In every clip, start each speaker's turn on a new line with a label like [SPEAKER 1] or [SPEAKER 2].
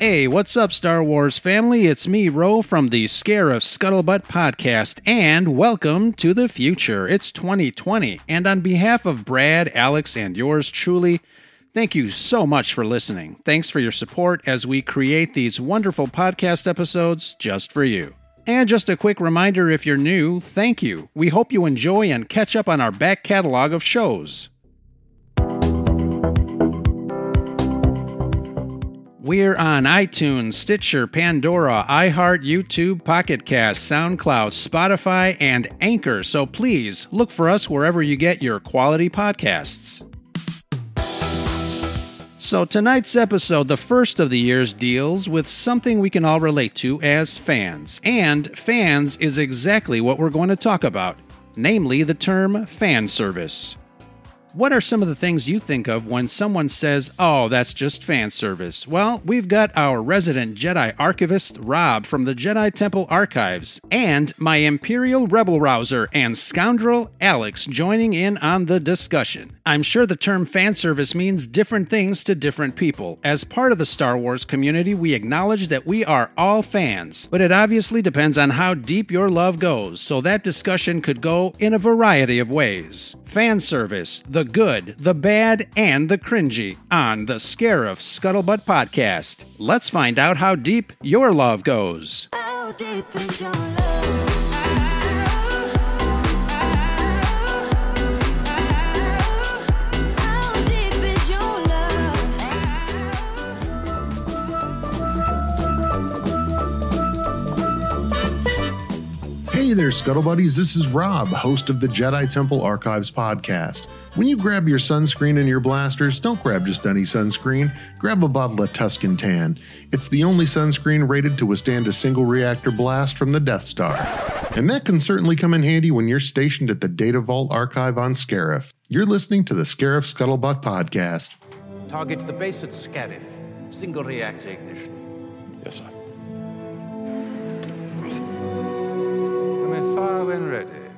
[SPEAKER 1] Hey, what's up, Star Wars family? It's me, Ro, from the Scarif Scuttlebutt podcast, and welcome to the future. It's 2020, and on behalf of Brad, Alex, and yours truly, thank you so much for listening. Thanks for your support as we create these wonderful podcast episodes just for you. And just a quick reminder if you're new, thank you. We hope you enjoy and catch up on our back catalog of shows. We're on iTunes, Stitcher, Pandora, iHeart, YouTube, Pocket Cast, SoundCloud, Spotify, and Anchor, so please look for us wherever you get your quality podcasts. So, tonight's episode, the first of the years, deals with something we can all relate to as fans. And fans is exactly what we're going to talk about, namely the term fan service. What are some of the things you think of when someone says, oh, that's just fan service? Well, we've got our resident Jedi archivist, Rob, from the Jedi Temple Archives, and my Imperial Rebel Rouser and scoundrel, Alex, joining in on the discussion. I'm sure the term fan service means different things to different people. As part of the Star Wars community, we acknowledge that we are all fans, but it obviously depends on how deep your love goes, so that discussion could go in a variety of ways. Fan service, the good, the bad, and the cringy on the Scarif Scuttlebutt podcast. Let's find out how deep your love goes.
[SPEAKER 2] How deep is your love? How deep is your love?
[SPEAKER 3] Hey there, Scuttle Buddies. This is Rob, host of the Jedi Temple Archives podcast. When you grab your sunscreen and your blasters, don't grab just any sunscreen. Grab a bottle of Tuscan Tan. It's the only sunscreen rated to withstand a single reactor blast from the Death Star. And that can certainly come in handy when you're stationed at the Data Vault Archive on Scarif. You're listening to the Scarif Scuttlebutt podcast.
[SPEAKER 4] Target the base at Scarif. Single reactor ignition.
[SPEAKER 5] Yes, sir.
[SPEAKER 4] I may fire when ready.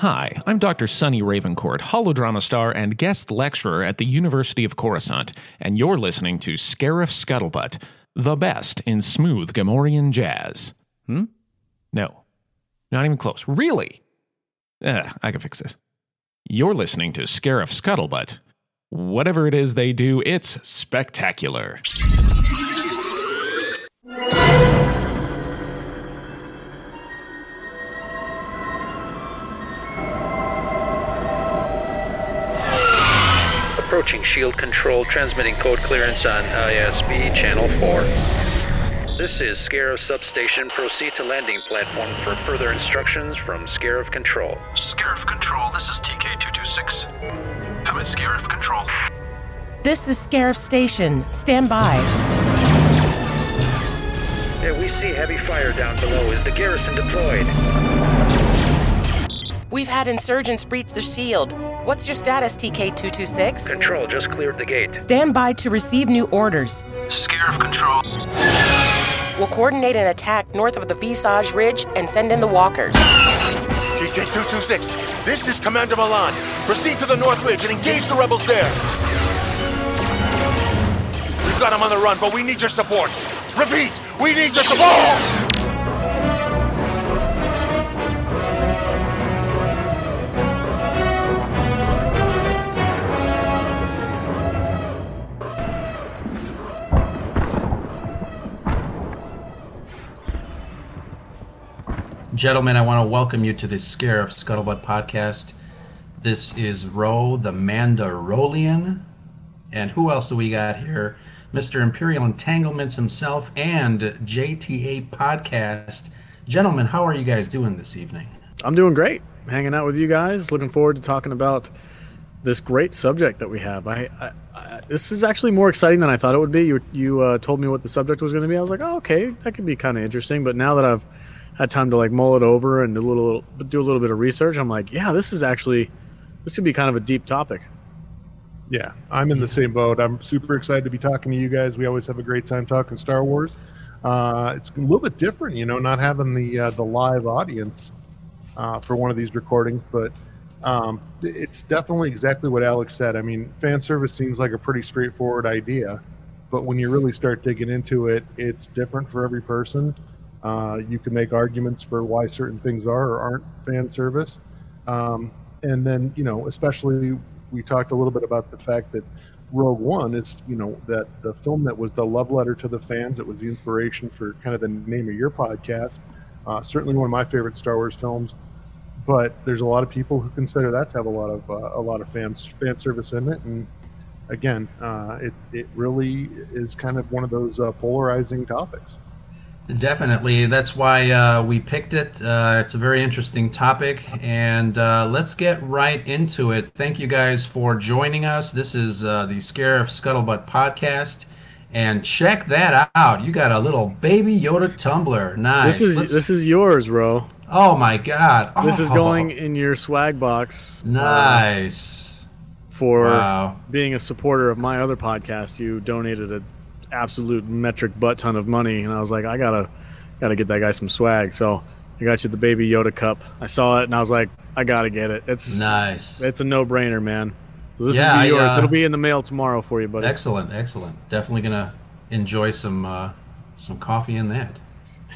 [SPEAKER 6] Hi, I'm Dr. Sunny Ravencourt, holodrama star and guest lecturer at the University of Coruscant, and you're listening to Scarif Scuttlebutt, the best in smooth Gamorrean jazz. Hmm? No. Not even close. Really? Eh, I can fix this. You're listening to Scarif Scuttlebutt. Whatever it is they do, it's spectacular.
[SPEAKER 1] Approaching shield control, transmitting code clearance on ISB channel 4. This is Scarif Substation. Proceed to landing platform for further instructions from Scarif Control.
[SPEAKER 7] Scarif Control, this is TK226. Come in, Scarif Control.
[SPEAKER 8] This is Scarif Station. Stand by.
[SPEAKER 1] Yeah, we see heavy fire down below. Is the garrison deployed?
[SPEAKER 8] We've had insurgents breach the shield. What's your status, TK226?
[SPEAKER 1] Control just cleared the gate.
[SPEAKER 8] Stand by to receive new orders.
[SPEAKER 7] Scarif Control.
[SPEAKER 8] We'll coordinate an attack north of the Visage Ridge and send in the walkers.
[SPEAKER 9] TK-226, this is Commander Milan. Proceed to the North Ridge and engage the rebels there. We've got them on the run, but we need your support. Repeat, we need your support!
[SPEAKER 1] Gentlemen, I want to welcome you to the Scarif Scuttlebutt podcast. This is Ro, the Mandarolian. And who else do we got here? Mr. Imperial Entanglements himself and JTA Podcast. Gentlemen, how are you guys doing this evening?
[SPEAKER 10] I'm doing great. Hanging out with you guys. Looking forward to talking about this great subject that we have. I, I, I this is actually more exciting than I thought it would be. You you uh, told me what the subject was going to be. I was like, oh, okay, that could be kind of interesting. But now that I've had time to like mull it over and do a little do a little bit of research, I'm like, yeah, this is actually this could be kind of a deep topic.
[SPEAKER 3] Yeah, I'm in the same boat. I'm super excited to be talking to you guys. We always have a great time talking Star Wars. Uh, it's a little bit different, you know, not having the uh, the live audience uh, for one of these recordings, but um, it's definitely exactly what Alex said. I mean, fan service seems like a pretty straightforward idea, but when you really start digging into it, it's different for every person. Uh, you can make arguments for why certain things are or aren't fan service. Um, and then, you know, especially we talked a little bit about the fact that Rogue One is, you know, that the film that was the love letter to the fans. It was the inspiration for kind of the name of your podcast. Uh, certainly one of my favorite Star Wars films. But there's a lot of people who consider that to have a lot of uh, a lot of fans fan service in it, and again, uh, it it really is kind of one of those uh, polarizing topics.
[SPEAKER 1] Definitely. That's why uh, we picked it. Uh, it's a very interesting topic. And uh, let's get right into it. Thank you guys for joining us. This is uh, the Scarif Scuttlebutt podcast. And check that out. You got a little baby Yoda tumbler. Nice.
[SPEAKER 10] This is
[SPEAKER 1] Let's-
[SPEAKER 10] this is yours, Ro.
[SPEAKER 1] oh my God.
[SPEAKER 10] This is
[SPEAKER 1] Oh,
[SPEAKER 10] going in your swag box. uh,
[SPEAKER 1] Nice.
[SPEAKER 10] for
[SPEAKER 1] Wow.
[SPEAKER 10] being a supporter of my other podcast. You donated a absolute metric butt ton of money, and I was like, I gotta gotta get that guy some swag. So I got you the baby Yoda cup. I saw it and I was like, I gotta get it. It's
[SPEAKER 1] Nice.
[SPEAKER 10] it's a no brainer, man. So this
[SPEAKER 1] Yeah,
[SPEAKER 10] is yours.
[SPEAKER 1] uh,
[SPEAKER 10] It'll be in the mail tomorrow for you, buddy.
[SPEAKER 1] Excellent, excellent. Definitely gonna enjoy some uh, some coffee in that.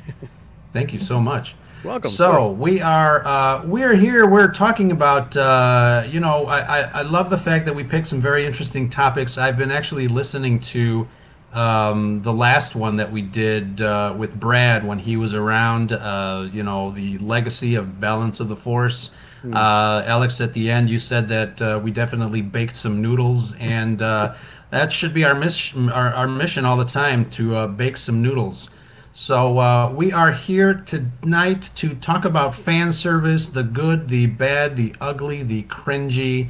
[SPEAKER 1] Thank you so much.
[SPEAKER 10] Welcome.
[SPEAKER 1] So we are uh, we're here. We're talking about uh, you know I, I I love the fact that we picked some very interesting topics. I've been actually listening to um, the last one that we did uh, with Brad when he was around. Uh, you know the legacy of balance of the force. Uh, Alex, at the end, you said that uh, we definitely baked some noodles, and uh, that should be our mission. Our, our mission all the time to uh, bake some noodles. So uh, we are here tonight to talk about fan service, the good, the bad, the ugly, the cringy,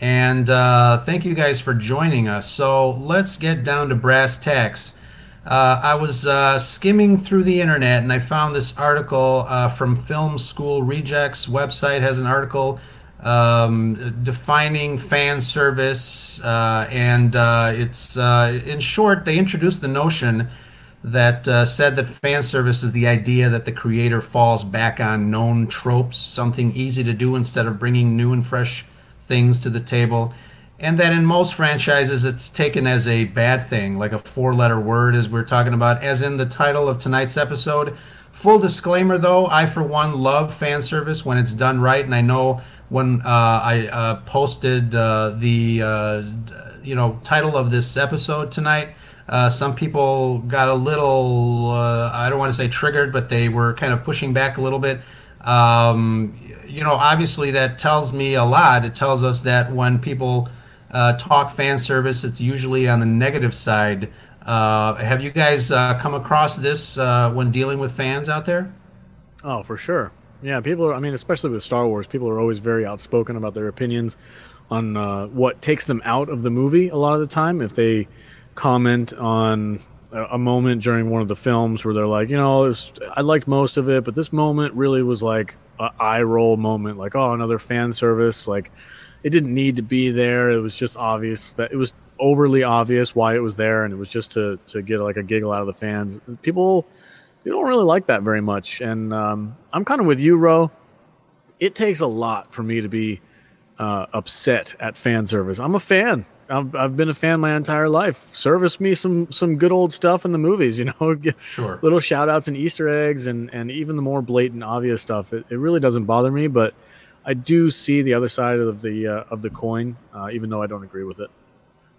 [SPEAKER 1] and uh, thank you guys for joining us. So let's get down to brass tacks. Uh, I was uh, skimming through the internet and I found this article uh, from Film School Rejects website has an article um, defining fan service, uh, and uh, it's uh, in short they introduced the notion that uh, said that fan service is the idea that the creator falls back on known tropes, something easy to do instead of bringing new and fresh things to the table. And that in most franchises, it's taken as a bad thing, like a four letter word, as we're talking about, as in the title of tonight's episode. Full disclaimer though, I for one love fan service when it's done right, and I know when uh, I uh, posted uh, the uh, you know title of this episode tonight, uh, some people got a little uh, I don't want to say triggered, but they were kind of pushing back a little bit. Um, you know, obviously that tells me a lot. It tells us that when people uh, talk fan service, it's usually on the negative side. Uh, have you guys uh, come across this uh, when dealing with fans out there?
[SPEAKER 10] Oh, for sure. Yeah, people are, I mean, especially with Star Wars, people are always very outspoken about their opinions on uh, what takes them out of the movie a lot of the time. If they comment on a, moment during one of the films where they're like, you know, was, I liked most of it, but this moment really was like a eye roll moment, like, oh, another fan service. Like, it didn't need to be there. It was just obvious that it was overly obvious why it was there, and it was just to, to get like a giggle out of the fans. People you don't really like that very much. And um, I'm kind of with you, Ro. It takes a lot for me to be uh, upset at fan service. I'm a fan. I've, I've been a fan my entire life. Service me some some good old stuff in the movies, you know,
[SPEAKER 1] Sure.
[SPEAKER 10] little shout outs and Easter eggs and, and even the more blatant, obvious stuff. It, it really doesn't bother me, but I do see the other side of the uh, of the coin, uh, even though I don't agree with it.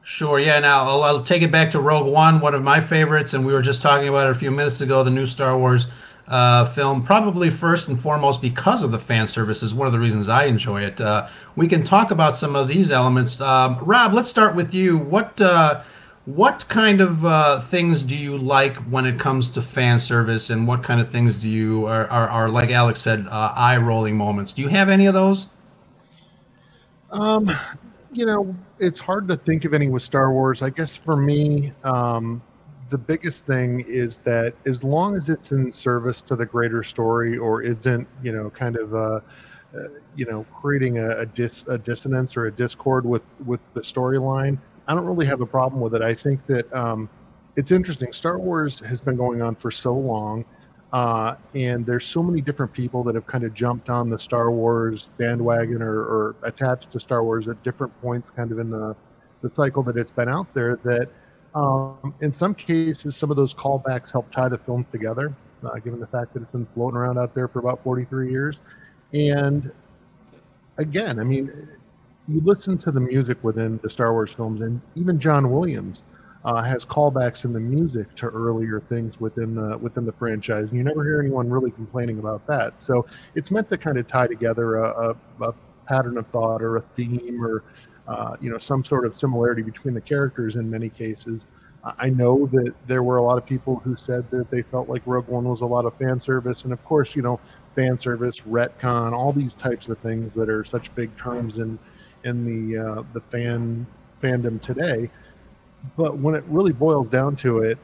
[SPEAKER 1] Sure. Yeah. Now I'll, I'll take it back to Rogue One, one of my favorites, and we were just talking about it a few minutes ago. The new Star Wars uh, film, probably first and foremost because of the fan service, is one of the reasons I enjoy it. Uh, we can talk about some of these elements. Um, Rob, let's start with you. What uh, what kind of uh, things do you like when it comes to fan service, and what kind of things do you are, are, are like Alex said, uh, eye rolling moments? Do you have any of those?
[SPEAKER 3] Um, you know, it's hard to think of any with Star Wars. I guess for me, um, the biggest thing is that as long as it's in service to the greater story or isn't, you know, kind of, uh, uh, you know, creating a, a, dis, a dissonance or a discord with with the storyline, I don't really have a problem with it. I think that um, it's interesting. Star Wars has been going on for so long. Uh, and there's so many different people that have kind of jumped on the Star Wars bandwagon or, or attached to Star Wars at different points, kind of in the, the cycle that it's been out there. That um, in some cases, some of those callbacks help tie the films together, uh, given the fact that it's been floating around out there for about 43 years. And again, I mean, you listen to the music within the Star Wars films, and even John Williams uh, has callbacks in the music to earlier things within the within the franchise, and you never hear anyone really complaining about that. So it's meant to kind of tie together a, a, a pattern of thought or a theme or uh, you know some sort of similarity between the characters in many cases. I know that there were a lot of people who said that they felt like Rogue One was a lot of fan service, and of course, you know, fan service, retcon, all these types of things that are such big terms in in the uh, the fan fandom today. But when it really boils down to it,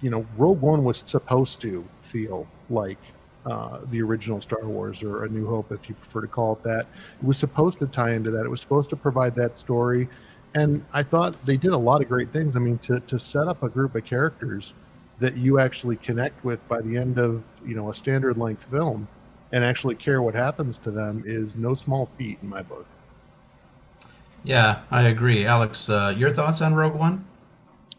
[SPEAKER 3] you know, Rogue One was supposed to feel like uh, the original Star Wars or A New Hope, if you prefer to call it that. It was supposed to tie into that. It was supposed to provide that story. And I thought they did a lot of great things. I mean, to, to set up a group of characters that you actually connect with by the end of, you know, a standard length film and actually care what happens to them is no small feat in my book.
[SPEAKER 1] Yeah, I agree. Alex, uh, your thoughts on Rogue One?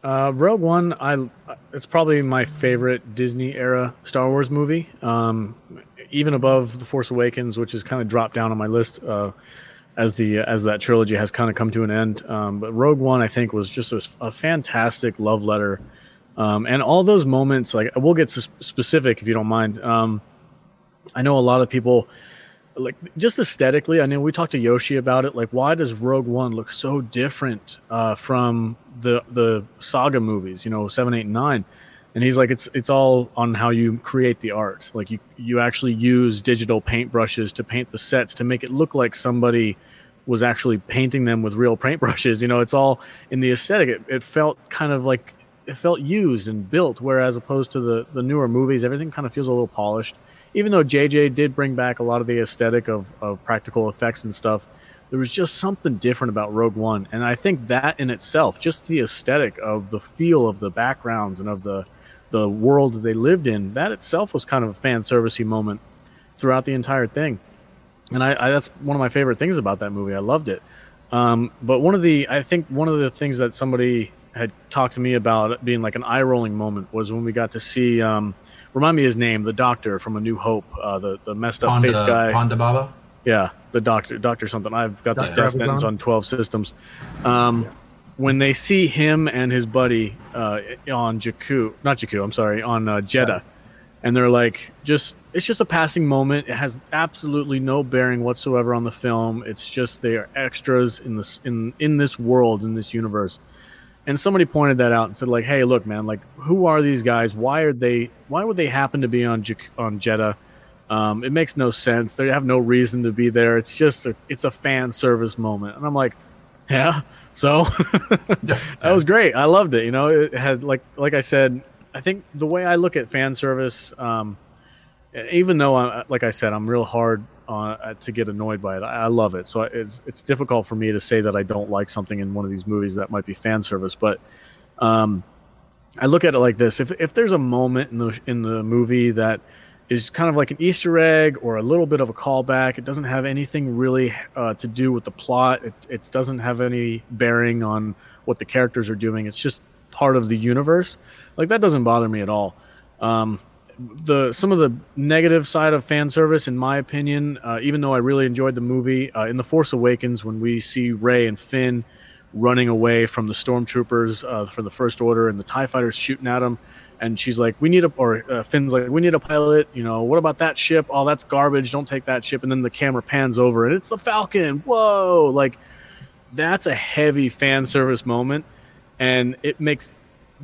[SPEAKER 10] Uh, Rogue One, I it's probably my favorite Disney era Star Wars movie. Um, even above The Force Awakens, which has kind of dropped down on my list uh, as the as that trilogy has kind of come to an end. Um, but Rogue One, I think, was just a, a fantastic love letter, um, and all those moments. Like we'll get specific if you don't mind. Um, I know a lot of people like just aesthetically. I know we talked to Yoshi about it. Like, why does Rogue One look so different uh, from the the saga movies? You know, seven, eight, and nine. And he's like, it's it's all on how you create the art. Like you you actually use digital paintbrushes to paint the sets to make it look like somebody was actually painting them with real paintbrushes. You know, it's all in the aesthetic. It, it felt kind of like it felt used and built, whereas opposed to the the newer movies, everything kind of feels a little polished even though JJ did bring back a lot of the aesthetic of, of practical effects and stuff, there was just something different about Rogue One. And I think that in itself, just the aesthetic of the feel of the backgrounds and of the the world that they lived in, that itself was kind of a fan servicey moment throughout the entire thing. And I, I, that's one of my favorite things about that movie. I loved it. Um, but one of the, I think one of the things that somebody had talked to me about being like an eye rolling moment was when we got to see um, remind me his name, the doctor from A New Hope, uh, the the messed up
[SPEAKER 1] Ponda,
[SPEAKER 10] face guy.
[SPEAKER 1] Ponda Baba?
[SPEAKER 10] Yeah, the doctor, doctor something. I've got the death sentence on twelve systems. Um, when they see him and his buddy uh, on Jakku, not Jakku, I'm sorry, on uh, Jedha, and they're like, just it's just a passing moment. It has absolutely no bearing whatsoever on the film. It's just they are extras in this in in this world in this universe and somebody pointed that out and said like hey look man like who are these guys? Why are they why would they happen to be on Jak- on Jedha? Um, it makes no sense. They have no reason to be there. It's just a it's a fan service moment. And i'm like yeah so that was great. I loved it you know? It has like like i said i think the way i look at fan service um, even though I, like i said i'm real hard uh, to get annoyed by it. I, love it, so it's it's difficult for me to say that I don't like something in one of these movies that might be fan service. But um, I look at it like this: if if there's a moment in the in the movie that is kind of like an Easter egg or a little bit of a callback, it doesn't have anything really uh, to do with the plot. It it doesn't have any bearing on what the characters are doing. It's just part of the universe. Like that doesn't bother me at all. Um, the some of the negative side of fan service, in my opinion, uh, even though I really enjoyed the movie, uh, in the Force Awakens, when we see Rey and Finn running away from the stormtroopers uh, for the First Order and the Tie Fighters shooting at them, and she's like, "We need a," or uh, Finn's like, "We need a pilot." You know, what about that ship? Oh, that's garbage. Don't take that ship. And then the camera pans over, and it's the Falcon. Whoa! Like that's a heavy fan service moment, and it makes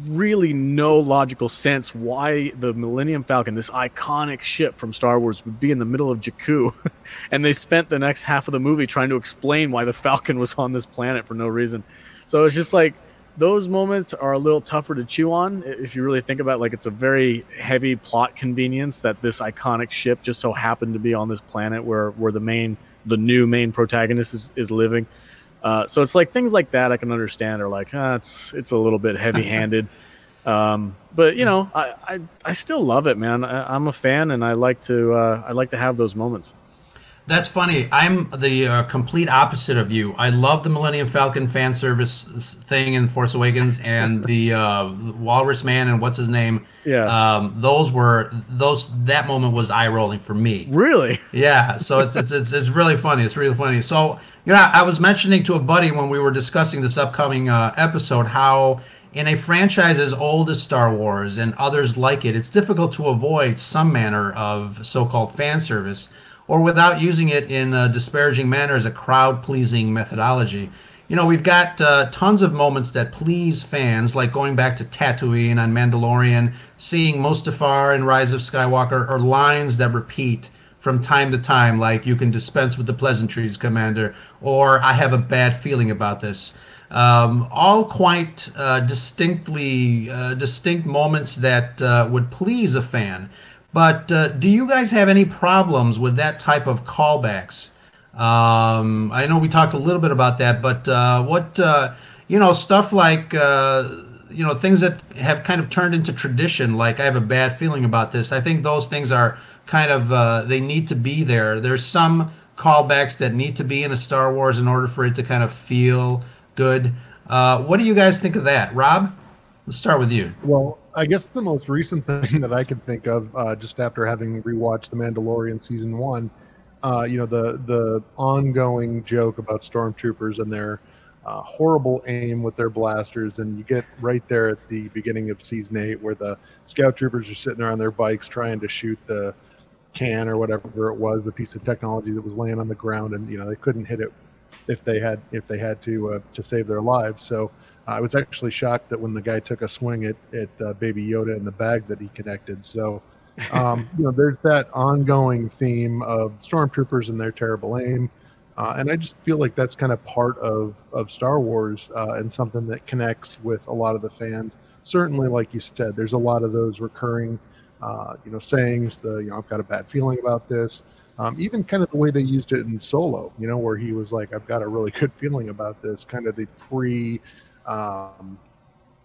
[SPEAKER 10] really no logical sense why the Millennium Falcon, this iconic ship from Star Wars, would be in the middle of Jakku. and they spent the next half of the movie trying to explain why the Falcon was on this planet for no reason. So it's just like those moments are a little tougher to chew on if you really think about it. like it's a very heavy plot convenience that this iconic ship just so happened to be on this planet where where the main the new main protagonist is, is living. Uh, so it's like things like that I can understand are like ah, it's it's a little bit heavy handed. Um, but you know, I, I, I still love it, man. I, I'm a fan, and I like to uh, I like to have those moments.
[SPEAKER 1] That's funny. I'm the uh, complete opposite of you. I love the Millennium Falcon fan service thing in Force Awakens and the uh, Walrus Man and what's his name.
[SPEAKER 10] Yeah.
[SPEAKER 1] Um, those were those. That moment was eye rolling for me.
[SPEAKER 10] Really?
[SPEAKER 1] Yeah. So it's, it's it's it's really funny. It's really funny. So you know, I was mentioning to a buddy when we were discussing this upcoming uh, episode how in a franchise as old as Star Wars and others like it, it's difficult to avoid some manner of so-called fan service or without using it in a disparaging manner as a crowd pleasing methodology. You know, we've got uh, tons of moments that please fans, like going back to Tatooine on Mandalorian, seeing Mustafar in Rise of Skywalker, or lines that repeat from time to time, like "You can dispense with the pleasantries, Commander," or "I have a bad feeling about this." Um, all quite uh, distinctly uh, distinct moments that uh, would please a fan. But uh, do you guys have any problems with that type of callbacks? Um, I know we talked a little bit about that, but uh, what uh, you know, stuff like uh, you know things that have kind of turned into tradition. Like I have a bad feeling about this. I think those things are kind of uh, they need to be there. There's some callbacks that need to be in a Star Wars in order for it to kind of feel good. Uh, what do you guys think of that, Rob? Let's start with you.
[SPEAKER 3] Well, I guess the most recent thing that I can think of, uh, just after having rewatched The Mandalorian season one, uh, you know, the the ongoing joke about stormtroopers and their uh, horrible aim with their blasters, and you get right there at the beginning of season eight where the scout troopers are sitting there on their bikes trying to shoot the can or whatever it was, the piece of technology that was laying on the ground, and you know they couldn't hit it if they had if they had to uh, to save their lives. So I was actually shocked that when the guy took a swing at, at uh, Baby Yoda in the bag that he connected. So, um, you know, there's that ongoing theme of stormtroopers and their terrible aim. Uh, and I just feel like that's kind of part of, of Star Wars uh, and something that connects with a lot of the fans. Certainly, like you said, there's a lot of those recurring, uh, you know, sayings. The you know, I've got a bad feeling about this. Um, even kind of the way they used it in Solo, you know, where he was like, "I've got a really good feeling about this." Kind of the pre um,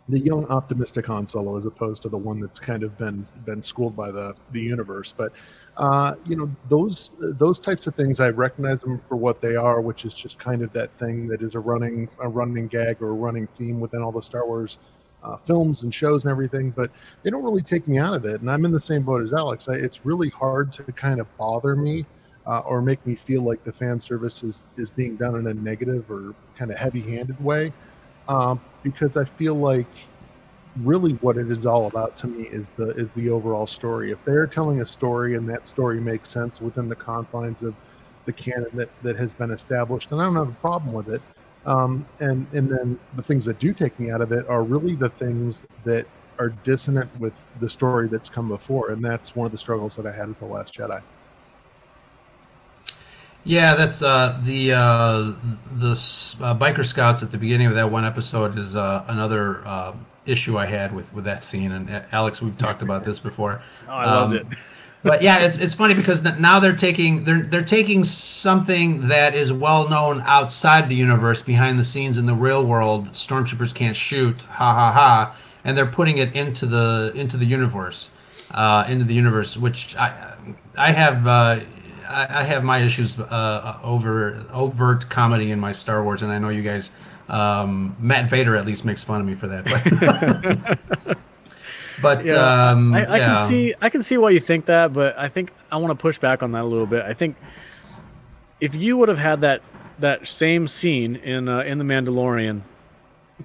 [SPEAKER 3] the young optimistic Han Solo as opposed to the one that's kind of been been schooled by the the universe. But uh, you know those those types of things I recognize them for what they are, which is just kind of that thing that is a running a running gag or a running theme within all the Star Wars uh, films and shows and everything. But they don't really take me out of it, and I'm in the same boat as Alex. I, it's really hard to kind of bother me. Uh, or make me feel like the fan service is, is being done in a negative or kind of heavy handed way um, because I feel like really what it is all about to me is the is the overall story. If they're telling a story and that story makes sense within the confines of the canon that, that has been established, and I don't have a problem with it. Um, and and then the things that do take me out of it are really the things that are dissonant with the story that's come before, and that's one of the struggles that I had with the Last Jedi.
[SPEAKER 1] Yeah, that's uh, the uh, the uh, biker scouts at the beginning of that one episode is uh, another uh, issue I had with, with that scene. And uh, Alex, we've talked about this before.
[SPEAKER 10] Oh, I loved it.
[SPEAKER 1] but yeah, it's, it's funny because now they're taking they're they're taking something that is well known outside the universe, behind the scenes in the real world. Stormtroopers can't shoot, ha ha ha, and they're putting it into the into the universe, into the universe, which I I have I, I have my issues uh, over overt comedy in my Star Wars, and I know you guys. Um, Matt Vader at least makes fun of me for that. But, but
[SPEAKER 10] yeah,
[SPEAKER 1] um,
[SPEAKER 10] I, I
[SPEAKER 1] yeah.
[SPEAKER 10] can see I can see why you think that, but I think I want to push back on that a little bit. I think if you would have had that that same scene in uh, in the Mandalorian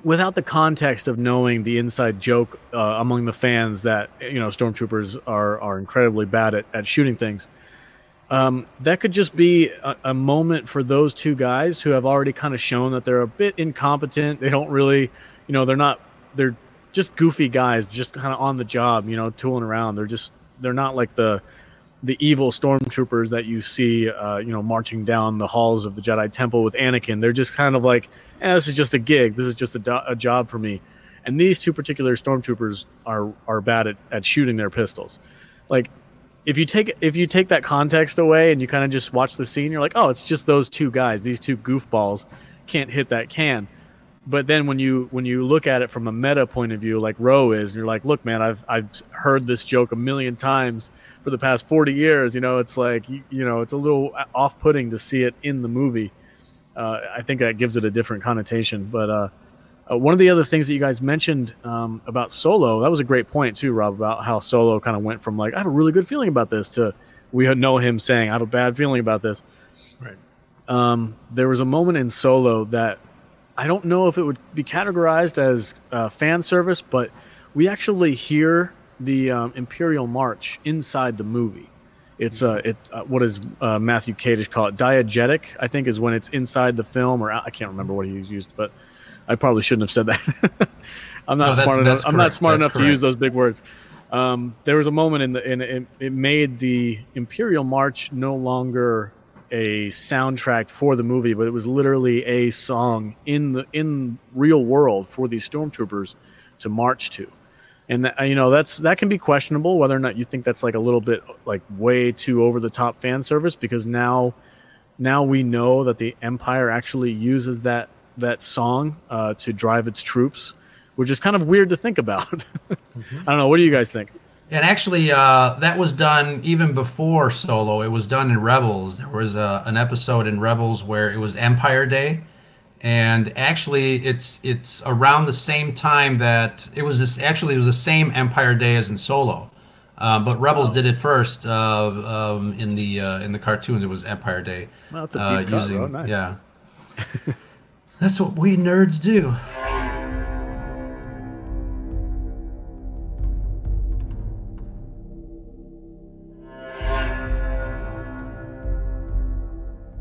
[SPEAKER 10] without the context of knowing the inside joke uh, among the fans that you know stormtroopers are are incredibly bad at, at shooting things um, that could just be a, a, moment for those two guys who have already kind of shown that they're a bit incompetent. They don't really, you know, they're not, they're just goofy guys, just kind of on the job, you know, tooling around. They're just, they're not like the, the evil stormtroopers that you see, uh, you know, marching down the halls of the Jedi Temple with Anakin. They're just kind of like, eh, this is just a gig. This is just a, do- a job for me. And these two particular stormtroopers are are bad at, at shooting their pistols. Like if you take if you take that context away and you kind of just watch the scene, you're like, oh, it's just those two guys. These two goofballs can't hit that can. but then when you when you look at it from a meta point of view, like Ro is, and you're like, look, man, I've I've heard this joke a million times for the past 40 years. You know, it's like you, you know, it's a little off-putting to see it in the movie. Uh, I think that gives it a different connotation. But uh, uh, one of the other things that you guys mentioned um, about Solo, that was a great point too, Rob, about how Solo kind of went from like I have a really good feeling about this to we know him saying I have a bad feeling about this.
[SPEAKER 1] Right.
[SPEAKER 10] Um, there was a moment in Solo that I don't know if it would be categorized as uh, fan service, but we actually hear the um, Imperial March inside the movie. It's uh, it uh, what does uh, Matthew Cadish call it? Diegetic, I think, is when it's inside the film, or I can't remember what he used, but I probably shouldn't have said that. I'm not
[SPEAKER 1] No, that's-
[SPEAKER 10] smart enough.
[SPEAKER 1] that's
[SPEAKER 10] I'm not smart
[SPEAKER 1] That's
[SPEAKER 10] enough to use those big words. Um, there was a moment in the in it, it made the Imperial March no longer a soundtrack for the movie, but it was literally a song in the in real world for these stormtroopers to march to. And that, you know that's that can be questionable whether or not you think that's like a little bit like way too over the top fan service because now now we know that the Empire actually uses that that song uh, to drive its troops, which is kind of weird to think about. I don't know. What do you guys think?
[SPEAKER 1] And actually, uh, that was done even before Solo. It was done in Rebels. There was a, an episode in Rebels where it was Empire Day, and actually, it's it's around the same time that it was this. Actually, it was the same Empire Day as in Solo, uh, but Rebels did it first. Uh, um, in the uh, in the cartoon, it was Empire Day.
[SPEAKER 10] Well, that's a
[SPEAKER 1] uh,
[SPEAKER 10] deep cut, bro. Nice.
[SPEAKER 1] Yeah, that's what we nerds do.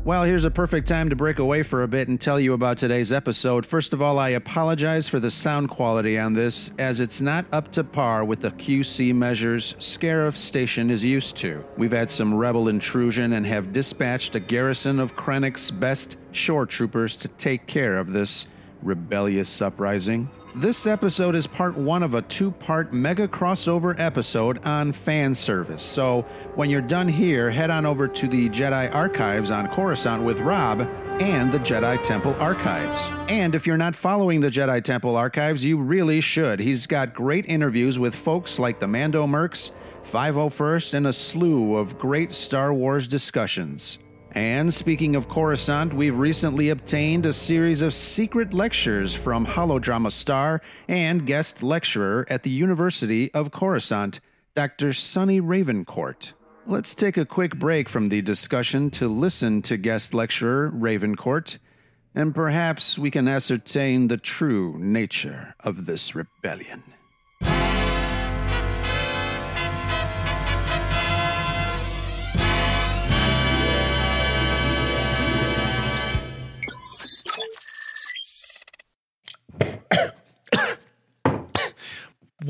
[SPEAKER 11] Well, here's a perfect time to break away for a bit and tell you about today's episode. First of all, I apologize for the sound quality on this, as it's not up to par with the QC measures Scarif Station is used to. We've had some rebel intrusion and have dispatched a garrison of Krennic's best shore troopers to take care of this rebellious uprising. This episode is part one of a two part mega crossover episode on fan service. So when you're done here, head on over to the Jedi Archives on Coruscant with Rob and the Jedi Temple Archives. And if you're not following the Jedi Temple Archives, you really should. He's got great interviews with folks like the Mando Mercs, 501st, and a slew of great Star Wars discussions. And speaking of Coruscant, we've recently obtained a series of secret lectures from Holodrama star and guest lecturer at the University of Coruscant, Dr. Sunny Ravencourt. Let's take a quick break from the discussion to listen to guest lecturer Ravencourt, and perhaps we can ascertain the true nature of this rebellion.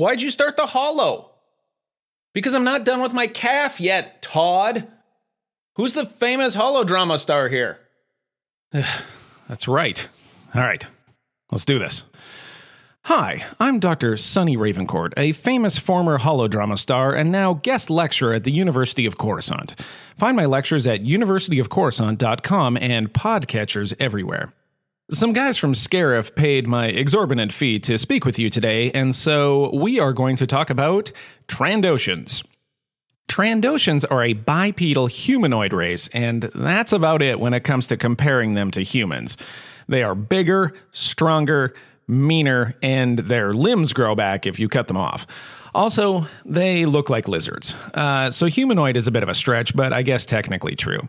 [SPEAKER 6] Why'd you start the holo? Because I'm not done with my caf yet, Todd. Who's the famous holodrama star here? That's right. All right, let's do this. Hi, I'm Dr. Sunny Ravencourt, a famous former holodrama star and now guest lecturer at the University of Coruscant. Find my lectures at universityofcoruscant.com and podcatchers everywhere. Some guys from Scarif paid my exorbitant fee to speak with you today, and so we are going to talk about Trandoshans. Trandoshans are a bipedal humanoid race, and that's about it when it comes to comparing them to humans. They are bigger, stronger, meaner, and their limbs grow back if you cut them off. Also, they look like lizards. Uh, so humanoid is a bit of a stretch, but I guess technically true.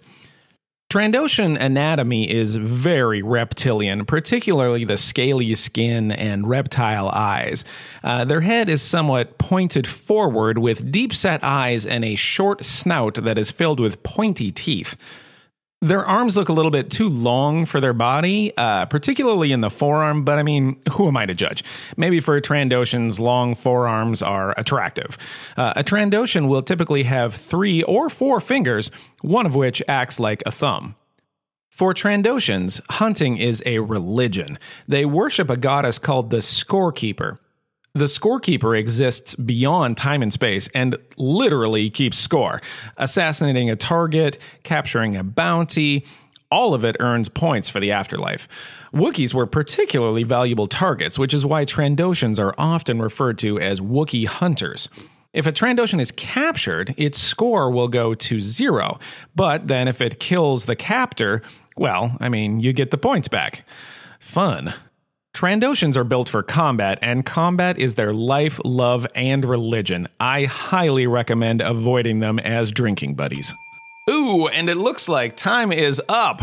[SPEAKER 6] Trandoshan anatomy is very reptilian, particularly the scaly skin and reptile eyes. Uh, their head is somewhat pointed forward with deep set eyes and a short snout that is filled with pointy teeth. Their arms look a little bit too long for their body, uh, particularly in the forearm, but I mean, who am I to judge? Maybe for Trandoshans, long forearms are attractive. Uh, a Trandoshan will typically have three or four fingers, one of which acts like a thumb. For Trandoshans, hunting is a religion. They worship a goddess called the Scorekeeper. The scorekeeper exists beyond time and space and literally keeps score, assassinating a target, capturing a bounty, all of it earns points for the afterlife. Wookiees were particularly valuable targets, which is why Trandoshans are often referred to as Wookiee hunters. If a Trandoshan is captured, its score will go to zero. But then if it kills the captor, well, I mean, you get the points back. Fun. Trandoshans are built for combat, and combat is their life, love, and religion. I highly recommend avoiding them as drinking buddies. Ooh, and it looks like time is up.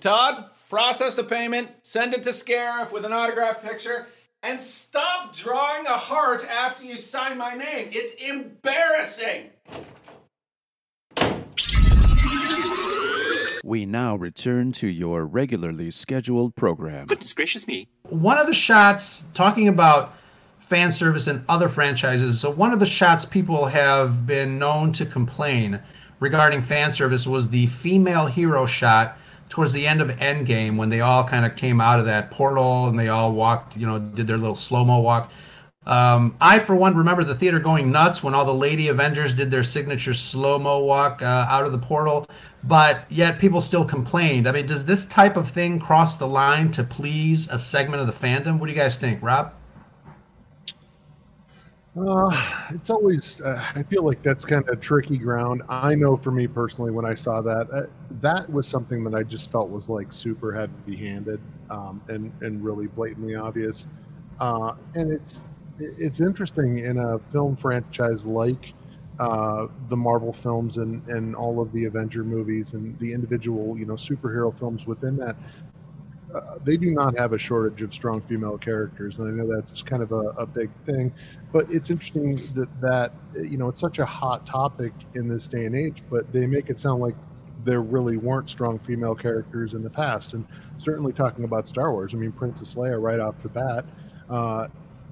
[SPEAKER 6] Todd, process the payment, send it to Scarif with an autograph picture, and stop drawing a heart after you sign my name. It's embarrassing.
[SPEAKER 12] We now return to your regularly scheduled program.
[SPEAKER 13] Goodness gracious me.
[SPEAKER 1] One of the shots, talking about fan service and other franchises, so one of the shots people have been known to complain regarding fan service was the female hero shot towards the end of Endgame when they all kind of came out of that portal and they all walked, you know, did their little slow mo walk. Um, I, for one, remember the theater going nuts when all the Lady Avengers did their signature slow mo walk uh, out of the portal, but yet people still complained. I mean, does this type of thing cross the line to please a segment of the fandom? What do you guys think, Rob?
[SPEAKER 3] Uh, it's always, uh, I feel like that's kind of tricky ground. I know for me personally, when I saw that, uh, that was something that I just felt was like super heavy handed um, and, and really blatantly obvious. Uh, and it's, it's interesting in a film franchise like uh, the Marvel films and, and all of the Avenger movies and the individual, you know, superhero films within that. Uh, they do not have a shortage of strong female characters, and I know that's kind of a, a big thing. But it's interesting that that you know it's such a hot topic in this day and age, but they make it sound like there really weren't strong female characters in the past. And certainly talking about Star Wars, I mean Princess Leia right off the bat, uh,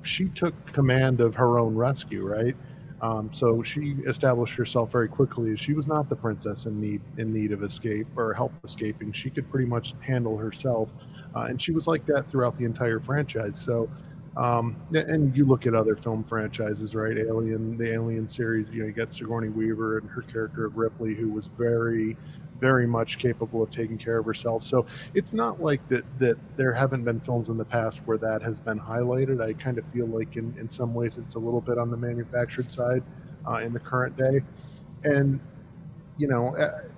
[SPEAKER 3] she took command of her own rescue, right? Um, so she established herself very quickly she was not the princess in need in need of escape or help escaping. She could pretty much handle herself, uh, and she was like that throughout the entire franchise. So, um, and you look at other film franchises, right? Alien, the Alien series. You know, you got Sigourney Weaver and her character of Ripley, who was very very much capable of taking care of herself. So it's not like that that there haven't been films in the past where that has been highlighted. I kind of feel like in, in some ways it's a little bit on the manufactured side uh, in the current day. And you know, uh,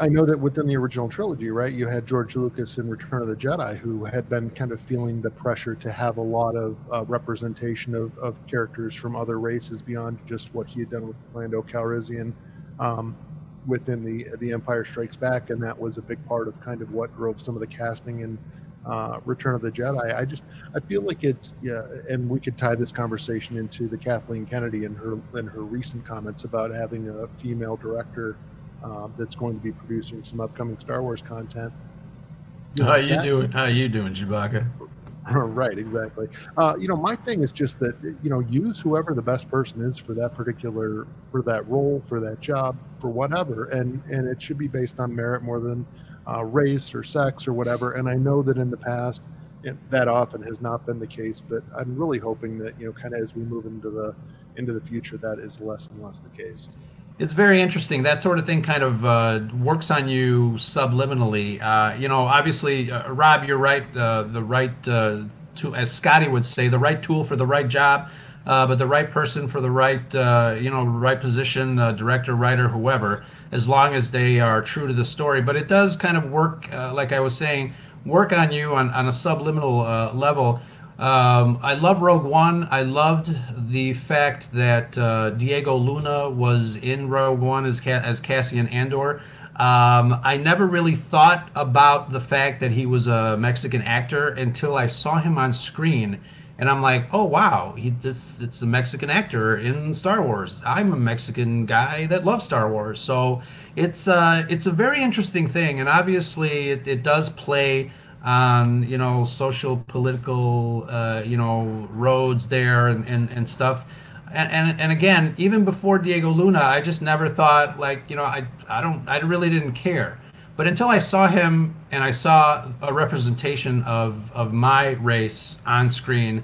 [SPEAKER 3] I know that within the original trilogy, right, you had George Lucas in Return of the Jedi, who had been kind of feeling the pressure to have a lot of uh, representation of, of characters from other races beyond just what he had done with Lando Calrissian. Um, within the the Empire Strikes Back, and that was a big part of kind of what drove some of the casting in uh, Return of the Jedi. I just I feel like it's yeah, and we could tie this conversation into the Kathleen Kennedy and her and her recent comments about having a female director uh, that's going to be producing some upcoming Star Wars content.
[SPEAKER 1] You know, How you that, doing? How you doing, Chewbacca?
[SPEAKER 3] right, exactly. Uh, you know, my thing is just that you know, use whoever the best person is for that particular for that role, for that job, for whatever, and and it should be based on merit more than uh, race or sex or whatever. And I know that in the past, it, that often has not been the case, but I'm really hoping that you know, kind of as we move into the into the future, that is less and less the case.
[SPEAKER 1] It's very interesting. That sort of thing kind of uh, works on you subliminally. Uh, you know, obviously, uh, Rob, you're right. Uh, the right, uh, to, as Scotty would say, the right tool for the right job, uh, but the right person for the right, you know, right position, director, writer, whoever, as long as they are true to the story. But it does kind of work, like I was saying, work on you on, on a subliminal level um, I love Rogue One. I loved the fact that uh, Diego Luna was in Rogue One as Ca- as Cassian Andor. Um, I never really thought about the fact that he was a Mexican actor until I saw him on screen, and I'm like, oh wow, he it's, it's a Mexican actor in Star Wars. I'm a Mexican guy that loves Star Wars, so it's uh, it's a very interesting thing, and obviously it, it does play on you know social political uh, you know roads there and, and, and stuff. And, and and again even before Diego Luna I just never thought like you know I I don't I really didn't care. But until I saw him and I saw a representation of of my race on screen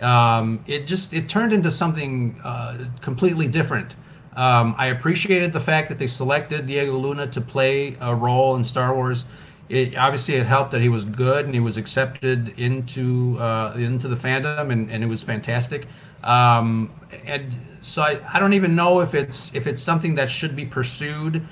[SPEAKER 1] um, it just it turned into something uh, completely different. Um, I appreciated the fact that they selected Diego Luna to play a role in Star Wars. It, obviously, it helped that he was good and he was accepted into uh, into the fandom, and, and it was fantastic. Um, and so I, I don't even know if it's if it's something that should be pursued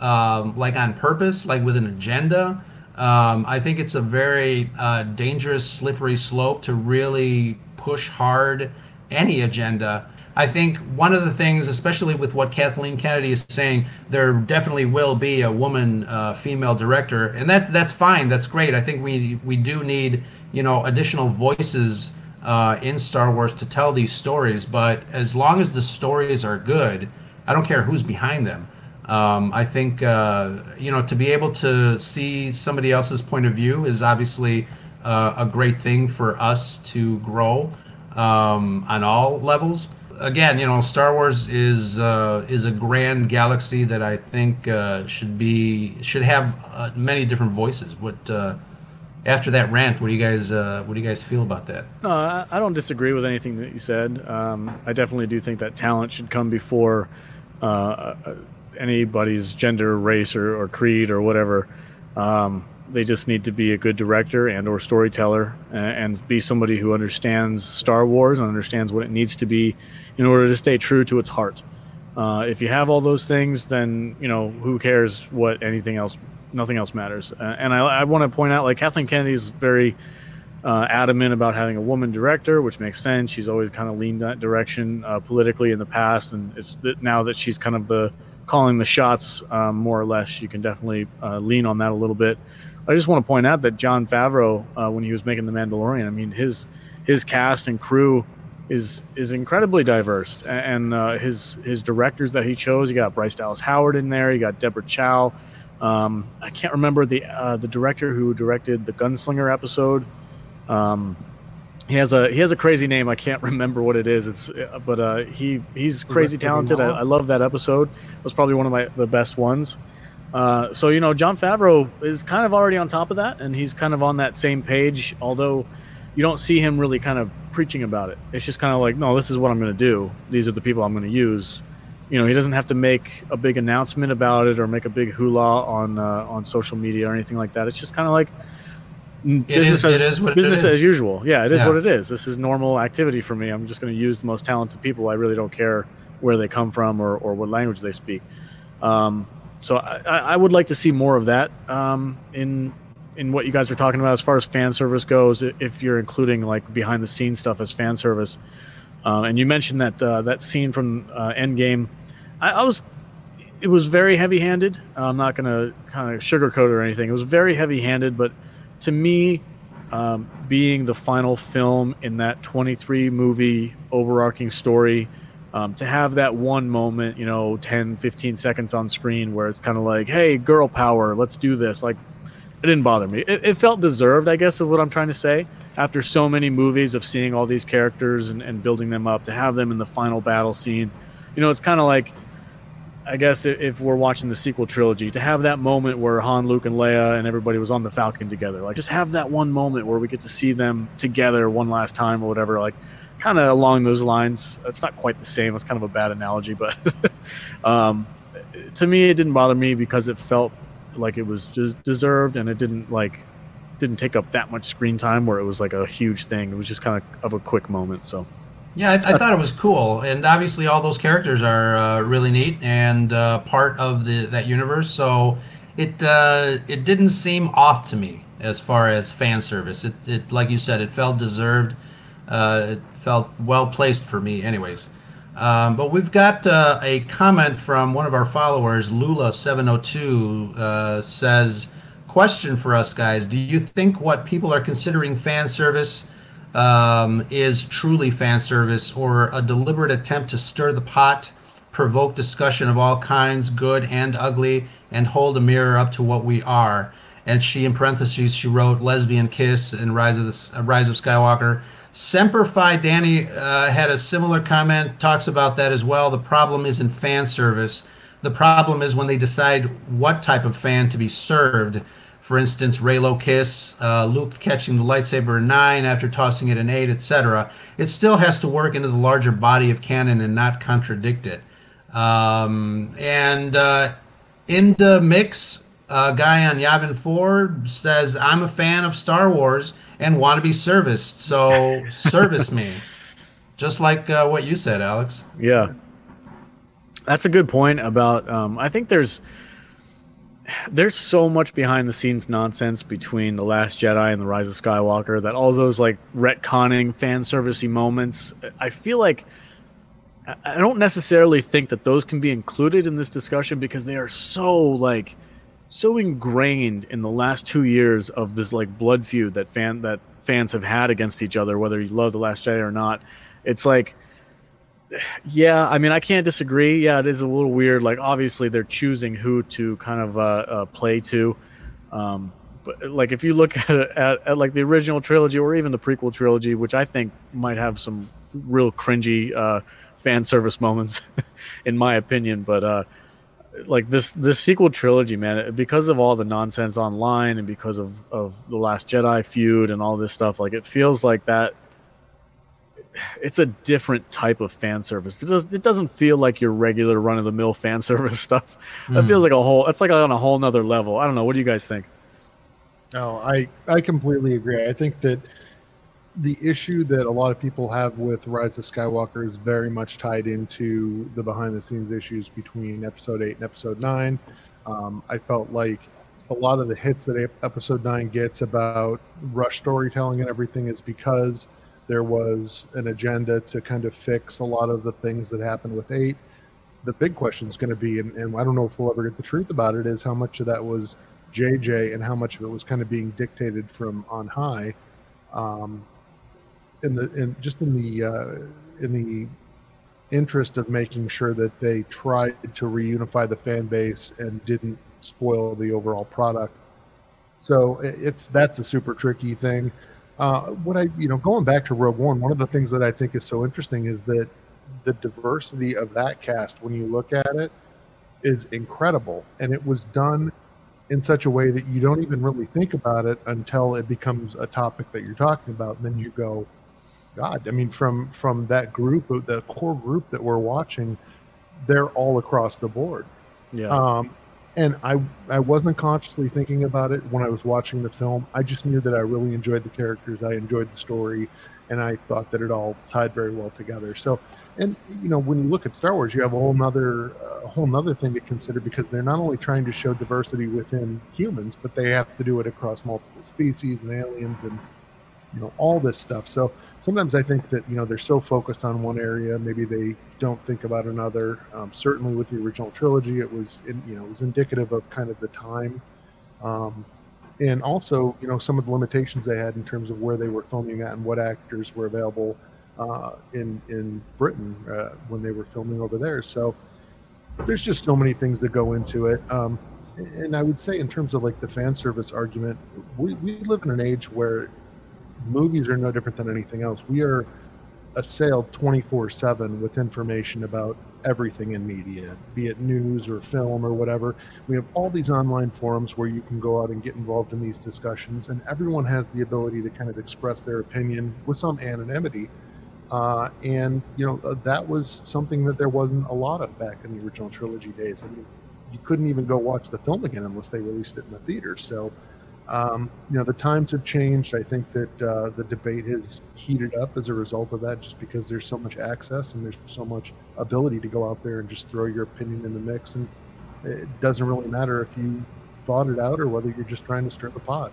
[SPEAKER 1] um, like on purpose, like with an agenda. Um, I think it's a very uh, dangerous, slippery slope to really push hard any agenda. I think one of the things, especially with what Kathleen Kennedy is saying, there definitely will be a woman, uh, female director, and that's that's fine. That's great. I think we we do need you know additional voices uh, in Star Wars to tell these stories. But as long as the stories are good, I don't care who's behind them. Um, I think uh, you know to be able to see somebody else's point of view is obviously uh, a great thing for us to grow um, on all levels. Again, you know, Star Wars is uh, is a grand galaxy that I think uh, should be should have uh, many different voices. What uh, after that rant, what do you guys what do you guys feel about that?
[SPEAKER 10] No, I, I don't disagree with anything that you said. Um, I definitely do think that talent should come before anybody's gender, race, or, or creed or whatever. Um, they just need to be a good director and or storyteller and, and, be somebody who understands Star Wars and understands what it needs to be in order to stay true to its heart. Uh, if you have all those things, then you know who cares what anything else. Nothing else matters. Uh, and I, I want to point out, like Kathleen Kennedy is very uh, adamant about having a woman director, which makes sense. She's always kind of leaned that direction uh, politically in the past, and it's now that she's kind of the calling the shots um, more or less. You can definitely uh, lean on that a little bit. I just want to point out that Jon Favreau, uh, when he was making The Mandalorian, I mean his his cast and crew is is incredibly diverse, and uh, his his directors that he chose. You got Bryce Dallas Howard in there. You got Deborah Chow. Um, I can't remember the uh, the director who directed the Gunslinger episode. Um, he has a he has a crazy name. I can't remember what it is. It's but uh, he he's crazy talented. I, I, love that episode. It was probably one of my the best ones. Uh, so you know, Jon Favreau is kind of already on top of that, and he's kind of on that same page. Although you don't see him really kind of preaching about it. It's just kind of like, no, this is what I'm going to do. These are the people I'm going to use. You know, he doesn't have to make a big announcement about it or make a big hula on uh, on social media or anything like that. It's just kind of like business,
[SPEAKER 1] is,
[SPEAKER 10] as, business as usual. Yeah, it is
[SPEAKER 1] yeah.
[SPEAKER 10] what it is. This is normal activity for me. I'm just going to use the most talented people. I really don't care where they come from or, or what language they speak. Um, so I, I, would like to see more of that um, in in what you guys are talking about as far as fan service goes. If you're including like behind the scenes stuff as fan service, um, and you mentioned that uh, that scene from uh, Endgame, I, I was it was very heavy handed. I'm not going to kind of sugarcoat it or anything. It was very heavy handed, but to me, um, being the final film in that 23 movie overarching story, um, to have that one moment, you know, 10, 15 seconds on screen where it's kind of like, hey, girl power, let's do this. Like, it didn't bother me. It, it, felt deserved, I guess, of what I'm trying to say. After so many movies of seeing all these characters and, and building them up, to have them in the final battle scene, you know, it's kind of like I guess if we're watching the sequel trilogy, to have that moment where Han, Luke, and Leia and everybody was on the Falcon together, like just have that one moment where we get to see them together one last time or whatever, like kind of along those lines. It's not quite the same. It's kind of a bad analogy, but um, to me, it didn't bother me because it felt like it was just deserved and it didn't like didn't take up that much screen time where it was like a huge thing. It was just kind of of a quick moment. So.
[SPEAKER 1] Yeah, I, I, thought it was cool, and obviously all those characters are uh, really neat and uh, part of the that universe. So it uh, it didn't seem off to me as far as fan service. It, it like you said, it felt deserved. Uh, it felt well placed for me, anyways. Um, but we've got uh, a comment from one of our followers, Lula702, uh, says, "Question for us guys: Do you think what people are considering fan service?" Um, is truly fan service or a deliberate attempt to stir the pot, provoke discussion of all kinds, good and ugly, and hold a mirror up to what we are. And she, in parentheses, she wrote "lesbian kiss" and "Rise of the uh, Rise of Skywalker." Semper Fi Danny uh, had a similar comment, talks about that as well. The problem isn't fan service. The problem is when they decide what type of fan to be served. For instance, Reylo Kiss, uh, Luke catching the lightsaber a 9 after tossing it an 8, etc. It still has to work into the larger body of canon and not contradict it. Um, and uh, in the mix, a guy on Yavin 4 says, I'm a fan of Star Wars and want to be serviced, so service me. Just like uh, what you said, Alex.
[SPEAKER 10] Yeah, that's a good point. About um, I think there's there's so much behind the scenes nonsense between the Last Jedi and the Rise of Skywalker that all those like retconning fan servicey moments. I feel like I- don't necessarily think that those can be included in this discussion because they are so like so ingrained in the last two years of this like blood feud that fan that fans have had against each other, whether you love the Last Jedi or not. It's like yeah, I mean, I can't disagree. Yeah, it is a little weird. Like, obviously, they're choosing who to kind of uh, uh, play to. Um, but like, if you look at, at at like the original trilogy or even the prequel trilogy, which I think might have some real cringy uh, fan service moments, in my opinion, but uh, like this this sequel trilogy, man, because of all the nonsense online and because of of the Last Jedi feud and all this stuff, like it feels like that it's a different type of fan service. It, does, it doesn't feel like your regular run of the mill fan service stuff. It
[SPEAKER 3] Mm.
[SPEAKER 10] feels like a whole. It's like on a whole nother level. I don't know. What do you guys think?
[SPEAKER 3] No, I I completely agree. I think that the issue that a lot of people have with Rise of Skywalker is very much tied into the behind the scenes issues between Episode Eight and Episode Nine. Um, I felt like a lot of the hits that Episode Nine gets about rush storytelling and everything is because there was an agenda to kind of fix a lot of the things that happened with Eight. The big question is going to be, and, and I don't know if we'll ever get the truth about it, is how much of that was JJ and how much of it was kind of being dictated from on high. Um, in the in just in the uh, in the interest of making sure that they tried to reunify the fan base and didn't spoil the overall product. So it's that's a super tricky thing. Uh, what I you know going back to Rogue One, one of the things that I think is so interesting is that the diversity of that cast when you look at it is incredible, and it was done in such a way that you don't even really think about it until it becomes a topic that you're talking about, and then you go, God, I mean, from from that group, the core group that we're watching, they're all across the board.
[SPEAKER 10] Yeah.
[SPEAKER 3] Um, and I I wasn't consciously thinking about it when I was watching the film. I just knew that I really enjoyed the characters, I enjoyed the story, and I thought that it all tied very well together. So, and you know, when you look at Star Wars, you have a whole nother a whole nother thing to consider because they're not only trying to show diversity within humans, but they have to do it across multiple species and aliens and you know all this stuff. So sometimes i think that you know they're so focused on one area maybe they don't think about another. Um, certainly with the original trilogy it was in, you know it was indicative of kind of the time. Um, and also you know some of the limitations they had in terms of where they were filming at and what actors were available uh, in in britain uh, when they were filming over there. So there's just so many things that go into it. Um, and i would say in terms of like the fan service argument we, we live in an age where movies are no different than anything else. We are assailed 24 7 with information about everything in media, be it news or film or whatever. We have all these online forums where you can go out and get involved in these discussions, and everyone has the ability to kind of express their opinion with some anonymity. Uh, and, you know, uh, that was something that there wasn't a lot of back in the original trilogy days. I mean, you couldn't even go watch the film again unless they released it in the theater. So, um, you know, the times have changed. I think that uh, the debate has heated up as a result of that, just because there's so much access and there's so much ability to go out there and just throw your opinion in the mix. And it doesn't really matter if you thought it out or whether you're just trying to stir the pot.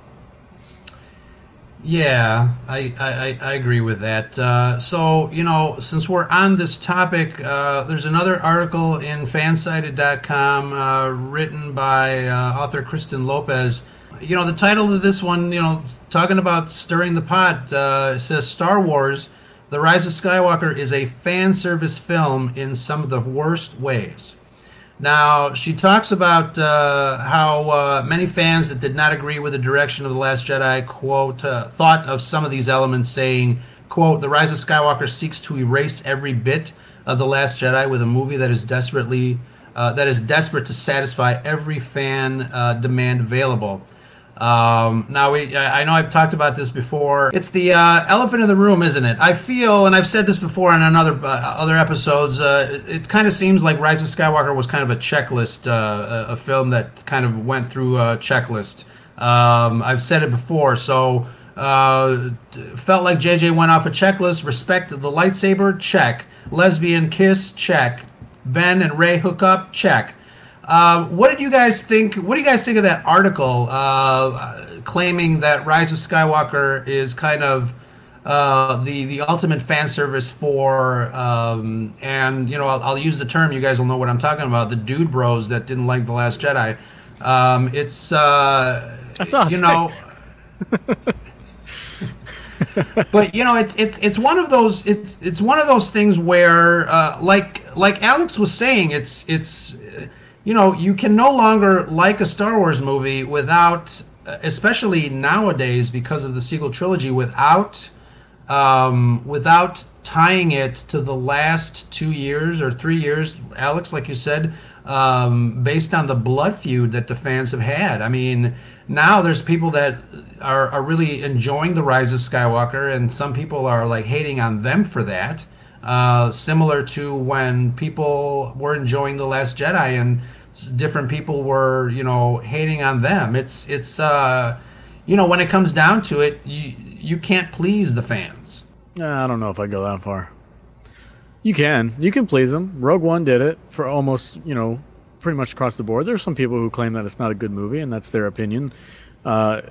[SPEAKER 1] Yeah, I, I, I- agree with that. Uh, so, you know, since we're on this topic, uh, there's another article in fansided.com uh, written by uh, author Kristen Lopez. You know, the title of this one, you know, talking about stirring the pot, uh, says Star Wars The Rise of Skywalker is a fan service film in some of the worst ways. Now, she talks about uh, how uh, many fans that did not agree with the direction of The Last Jedi, quote, uh, thought of some of these elements saying, quote, The Rise of Skywalker seeks to erase every bit of The Last Jedi with a movie that is desperately, uh, that is desperate to satisfy every fan uh, demand available. Um, now we, I know I've talked about this before. It's the uh, elephant in the room, isn't it? I feel, and I've said this before in another uh, other episodes. Uh, it, it kind of seems like Rise of Skywalker was kind of a checklist, uh, a, a film that kind of went through a checklist. Um, I've said it before, so uh, felt like JJ went off a checklist. Respect the lightsaber, check. Lesbian kiss, check. Ben and Rey hook up, check. Uh, what did you guys think? What do you guys think of that article uh, claiming that Rise of Skywalker is kind of uh, the the ultimate fan service for, um, and you know, I'll, I'll use the term. You guys will know what I'm talking about. The dude bros that didn't like the Last Jedi. Um, it's uh,
[SPEAKER 10] That's us.
[SPEAKER 1] you know. but you know, it's it's it's one of those it's it's one of those things where, uh, like like Alex was saying, it's it's you know you can no longer like a Star Wars movie without, especially nowadays because of the sequel trilogy, without um, without tying it to the last two years or three years, Alex, like you said, um, based on the blood feud that the fans have had. I mean, now there's people that are, are really enjoying the rise of Skywalker, and some people are like hating on them for that. Uh, similar to when people were enjoying the Last Jedi, and different people were, you know, hating on them. It's it's uh, you know, when it comes down to it, you you can't please the fans.
[SPEAKER 10] I don't know if I go that far. You can. You can please them. Rogue One did it for almost, you know, pretty much across the board. There's some people who claim that it's not a good movie, and that's their opinion. Uh,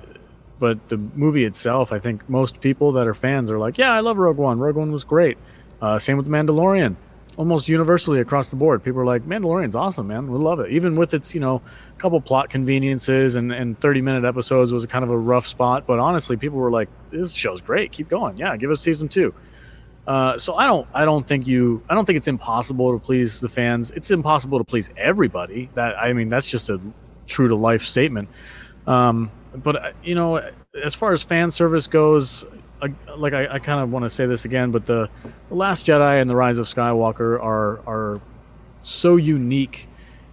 [SPEAKER 10] but the movie itself, I think most people that are fans are like, yeah, I love Rogue One. Rogue One was great. Uh, same with Mandalorian. Almost universally across the board, people are like, Mandalorian's awesome, man. We love it. Even with its, you know, couple plot conveniences and, and 30 minute episodes was kind of a rough spot. But honestly, people were like, this show's great. Keep going. Yeah, give us season two. Uh, so I don't I don't think you I don't think it's impossible to please the fans. It's impossible to please everybody. That I mean that's just a true to life statement. Um, but uh, you know, as far as fan service goes, Like I, I kind of want to say this again, but the the Last Jedi and the Rise of Skywalker are are so unique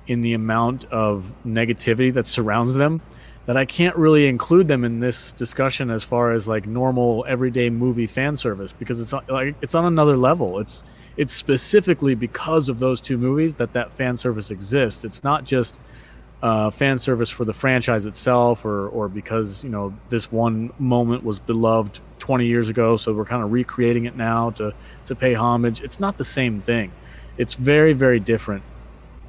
[SPEAKER 10] in the amount of negativity that surrounds them that I can't really include them in this discussion as far as like normal everyday movie fan service because it's on- like it's on another level. It's it's specifically because of those two movies that that fan service exists. It's not just uh, fan service for the franchise itself or or because you know this one moment was beloved 20 years ago, so we're kind of recreating it now to to pay homage. It's not the same thing. It's very very different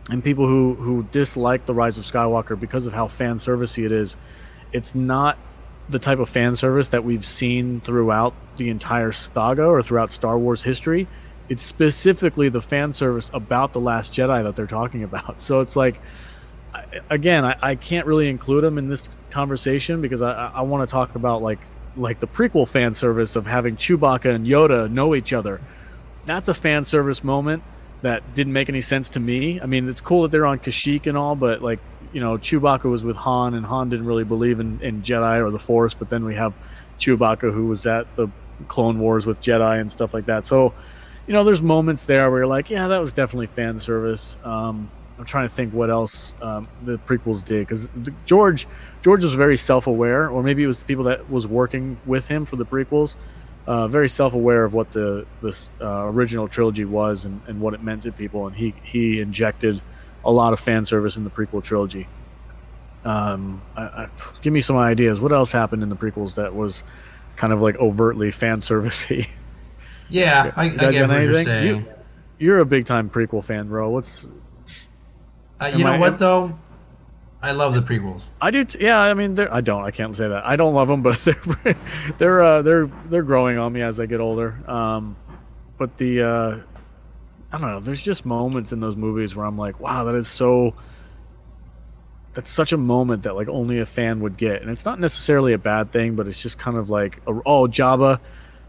[SPEAKER 10] and people who who dislike the rise of skywalker because of how fan servicey it is it's not the type of fan service that we've seen throughout the entire saga or throughout star wars history it's specifically the fan service about the last jedi that they're talking about so it's like Again i, I can't really include them in this conversation because i, I want to talk about like like the prequel fan service of having chewbacca and yoda know each other that's a fan service moment that didn't make any sense to me. I mean, it's cool that they're on Kashyyyk and all, but like, you know, Chewbacca was with Han, and Han didn't really believe in, in Jedi or the Force. But then we have Chewbacca, who was at the Clone Wars with Jedi and stuff like that. So, you know, there's moments there where you're like, yeah, that was definitely fan service. Um, I'm trying to think what else um, the prequels did because George George was very self-aware, or maybe it was the people that was working with him for the prequels uh, very self-aware of what the this uh, original trilogy was and, and what it meant to people, and he he injected a lot of fan service in the prequel trilogy. Um, I, I, give me some ideas. What else happened in the prequels that was kind of like overtly fan servicey?
[SPEAKER 1] Yeah, I, I get what you're saying.
[SPEAKER 10] You, you're a big time prequel fan, bro. What's
[SPEAKER 1] Uh,
[SPEAKER 10] Am
[SPEAKER 1] you know
[SPEAKER 10] I-
[SPEAKER 1] what though? I love the prequels.
[SPEAKER 10] I do. T- yeah, I mean, I don't. I can't say that. I don't love them, but they're they're uh, they're they're growing on me as I get older. Um, but the uh, I don't know. There's just moments in those movies where I'm like, wow, that is so. That's such a moment that like only a fan would get, and it's not necessarily a bad thing, but it's just kind of like, oh, Jabba,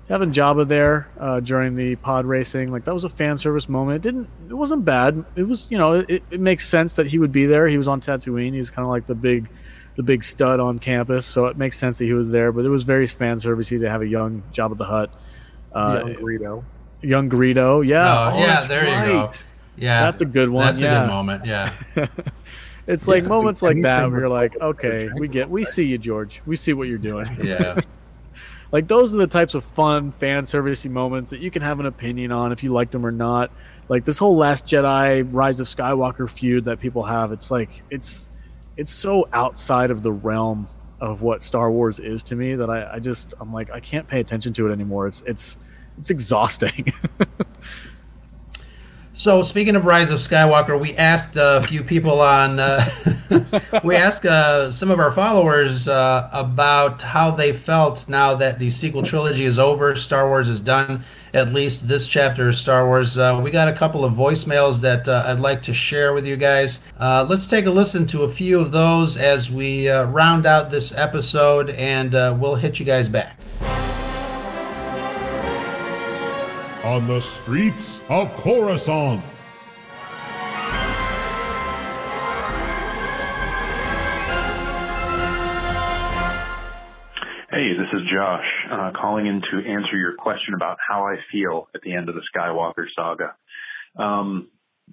[SPEAKER 10] having Jabba there uh, during the pod racing, like that was a fan service moment. It didn't, it wasn't bad. It was, you know, it, it makes sense that he would be there. He was on Tatooine. He was kind of like the big, the big stud on campus, so it makes sense that he was there. But it was very fan servicey to have a young Jabba the Hutt, uh,
[SPEAKER 13] Young Greedo.
[SPEAKER 10] young Greedo. Yeah,
[SPEAKER 1] Oh, yeah,
[SPEAKER 10] that's
[SPEAKER 1] there you go. Yeah,
[SPEAKER 10] that's a good one.
[SPEAKER 1] That's a good moment. Yeah.
[SPEAKER 10] It's like moments like that
[SPEAKER 13] Anything
[SPEAKER 10] where you're like, okay, we get, we see you, George. We see what you're doing.
[SPEAKER 1] Yeah.
[SPEAKER 10] like those are the types of fun fan servicey moments that you can have an opinion on if you like them or not. Like this whole Last Jedi, Rise of Skywalker feud that people have. It's like it's it's so outside of the realm of what Star Wars is to me that I, I just I'm like I can't pay attention to it anymore. It's it's it's exhausting.
[SPEAKER 1] So speaking of Rise of Skywalker, we asked a few people on, uh, we asked uh, some of our followers uh, about how they felt now that the sequel trilogy is over, Star Wars is done, at least this chapter of Star Wars. Uh, we got a couple of voicemails that uh, I'd like to share with you guys. Uh, let's take a listen to a few of those as we uh, round out this episode, and uh, we'll hit you guys back.
[SPEAKER 14] On the streets of Coruscant.
[SPEAKER 15] Hey, this is Josh, uh, calling in to answer your question about how I feel at the end of the Skywalker saga. Um,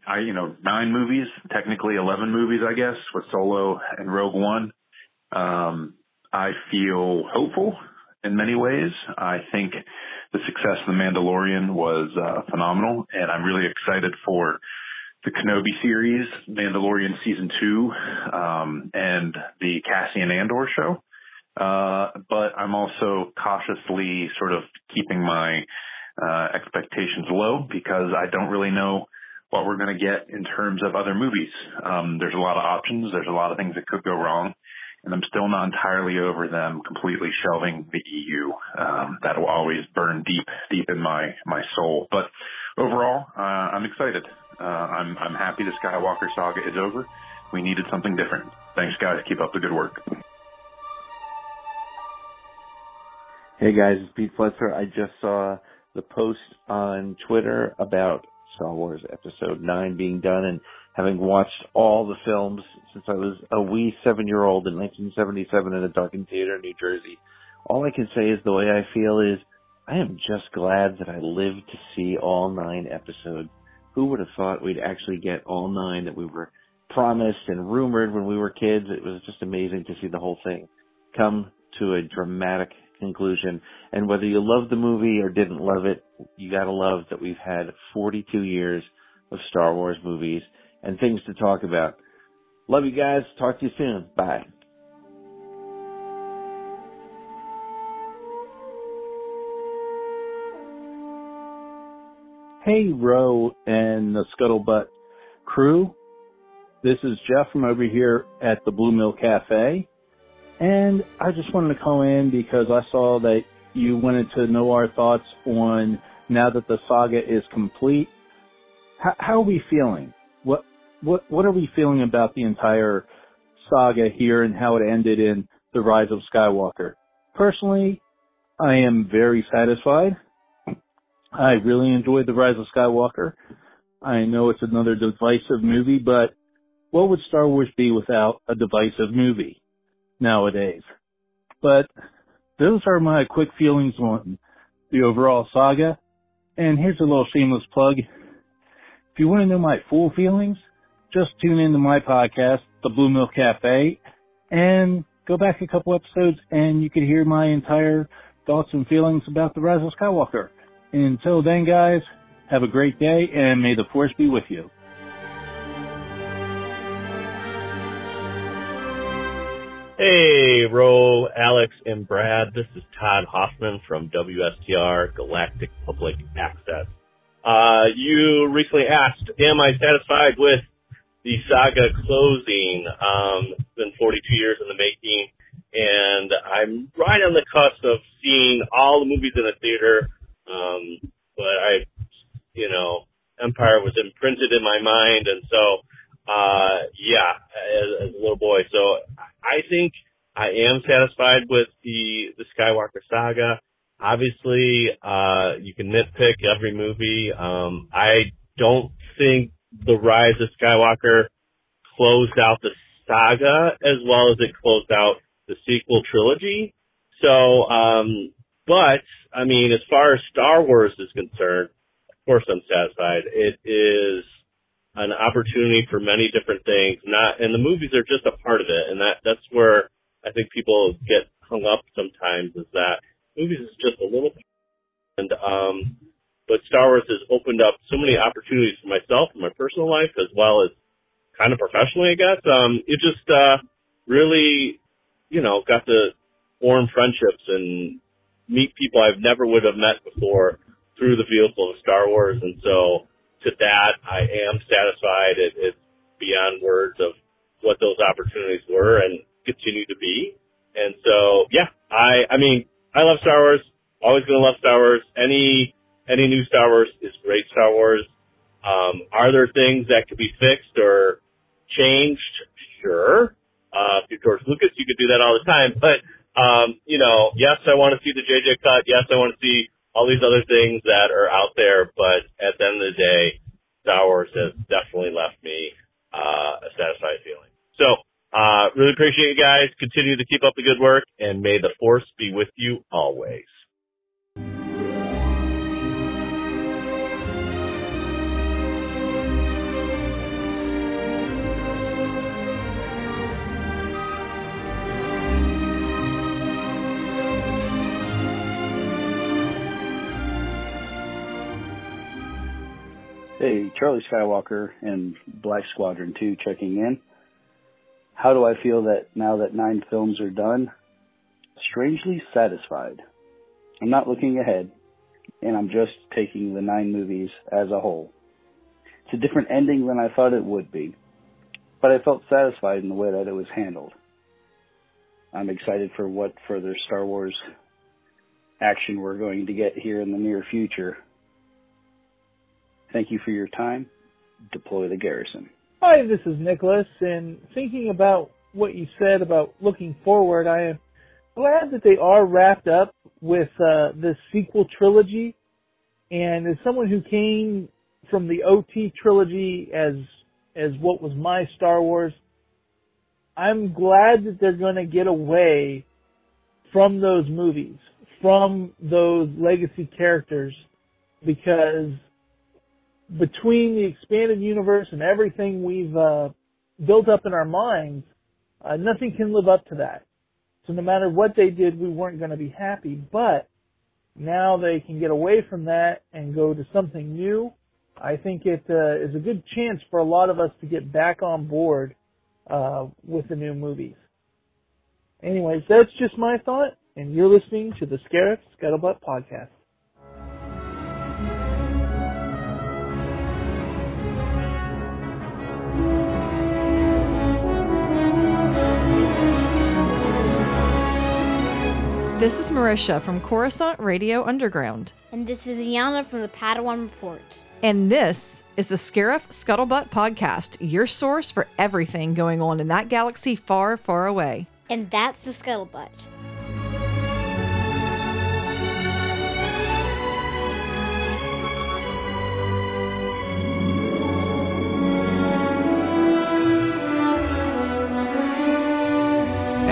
[SPEAKER 15] I, you know, nine movies, technically 11 movies, I guess, with Solo and Rogue One. Um, I feel hopeful in many ways. I think the success of The Mandalorian was uh, phenomenal, and I'm really excited for the Kenobi series, Mandalorian season two, um, and the Cassian Andor show. Uh, but I'm also cautiously sort of keeping my uh, expectations low because I don't really know what we're going to get in terms of other movies. Um, there's a lot of options. There's a lot of things that could go wrong. And I'm still not entirely over them completely shelving the EU. Um, that will always burn deep, deep in my, my soul. But overall, uh, I'm excited. Uh, I'm, I'm happy the Skywalker saga is over. We needed something different. Thanks guys. Keep up the good work.
[SPEAKER 16] Hey guys, it's Pete Fletcher. I just saw the post on Twitter about Star Wars Episode 9 being done and having watched all the films since I was a wee seven year old in 1977 in a darkened theater in New Jersey. All I can say is the way I feel is I am just glad that I lived to see all nine episodes. Who would have thought we'd actually get all nine that we were promised and rumored when we were kids? It was just amazing to see the whole thing come to a dramatic conclusion. And whether you love the movie or didn't love it, you gotta love that we've had 42 years of Star Wars movies and things to talk about. Love you guys. Talk to you soon. Bye.
[SPEAKER 17] Hey, Ro and the Scuttlebutt crew. This is Jeff from over here at the Blue Mill Cafe. And I just wanted to call in because I saw that you wanted to know our thoughts on now that the saga is complete. How, how are we feeling? What, what, what are we feeling about the entire saga here and how it ended in The Rise of Skywalker? Personally, I am very satisfied. I really enjoyed The Rise of Skywalker. I know it's another divisive movie, but what would Star Wars be without a divisive movie nowadays? But those are my quick feelings on the overall saga. And here's a little shameless plug. If you want to know my full feelings, just tune into my podcast, The Blue Mill Cafe, and go back a couple episodes and you can hear my entire thoughts and feelings about The Rise of Skywalker. Until then, guys, have a great day and may the force be with you.
[SPEAKER 18] Hey, Ro, Alex, and Brad. This is Todd Hoffman from WSTR Galactic Public Access. Uh, you recently asked, am I satisfied with the saga closing? Um, it's been 42 years in the making, and I'm right on the cusp of seeing all the movies in the theater. Um, but I, you know, Empire was imprinted in my mind, and so, uh, yeah, as, as a little boy. So I think I am satisfied with the the Skywalker saga. Obviously, uh, you can nitpick every movie. Um, I don't think the Rise of Skywalker closed out the saga as well as it closed out the sequel trilogy. So, um, but I mean, as far as Star Wars is concerned, of course I'm satisfied. It is an opportunity for many different things. Not, and the movies are just a part of it. And that, that's where I think people get hung up sometimes is that movies is just a little, and, um, but Star Wars has opened up so many opportunities for myself in my personal life as well as kind of professionally, I guess. Um, it just, uh, really, you know, got to form friendships and meet people I've never would have met before through the vehicle of Star Wars. And so, to that, I am satisfied. It, it's beyond words of what those opportunities were and continue to be. And so, yeah, I, I mean, I love Star Wars. Always gonna love Star Wars. Any, any new Star Wars is great Star Wars. Um, are there things that could be fixed or changed? Sure. Uh, if you're George Lucas, you could do that all the time. But, um, you know, yes, I want to see the JJ cut. Yes, I want to see all these other things that are out there, but at the end of the day, Star Wars has definitely left me uh, a satisfied feeling. So, uh, really appreciate you guys. Continue to keep up the good work, and may the Force be with you always.
[SPEAKER 17] Hey, Charlie Skywalker and Black Squadron 2 checking in. How do I feel that now that nine films are done? Strangely satisfied. I'm not looking ahead, and I'm just taking the nine movies as a whole. It's a different ending than I thought it would be, but I felt satisfied in the way that it was handled. I'm excited for what further Star Wars action we're going to get here in the near future. Thank you for your time. Deploy the garrison.
[SPEAKER 19] Hi, this is Nicholas, and thinking about what you said about looking forward, I am glad that they are wrapped up with uh, the sequel trilogy. And as someone who came from the OT trilogy as as what was my Star Wars, I'm glad that they're going to get away from those movies, from those legacy characters, because between the expanded universe and everything we've uh, built up in our minds, uh, nothing can live up to that. So no matter what they did, we weren't going to be happy. But now they can get away from that and go to something new. I think it uh, is a good chance for a lot of us to get back on board uh, with the new movies. Anyways, that's just my thought, and you're listening to the Scarif Scuttlebutt podcast.
[SPEAKER 20] This is Marisha from Coruscant Radio Underground.
[SPEAKER 21] And this is Iana from the Padawan Report.
[SPEAKER 20] And this is the Scarif Scuttlebutt Podcast, your source for everything going on in that galaxy far, far away.
[SPEAKER 21] And that's the Scuttlebutt.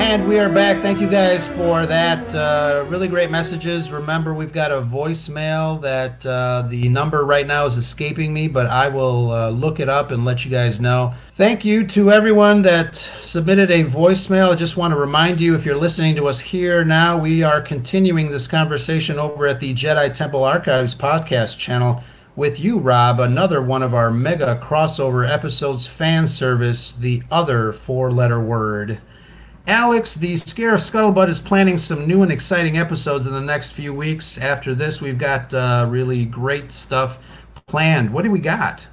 [SPEAKER 1] And we are back. Thank you guys for that. Uh, really great messages. Remember, we've got a voicemail that uh, the number right now is escaping me, but I will uh, look it up and let you guys know. Thank you to everyone that submitted a voicemail. I just want to remind you if you're listening to us here now, we are continuing this conversation over at the Jedi Temple Archives podcast channel with you, Rob, another one of our mega crossover episodes, fan service, the other four letter word. Alex, the Scarif Scuttlebutt is planning some new and exciting episodes in the next few weeks. After this, we've got uh, really great stuff planned. What do we got?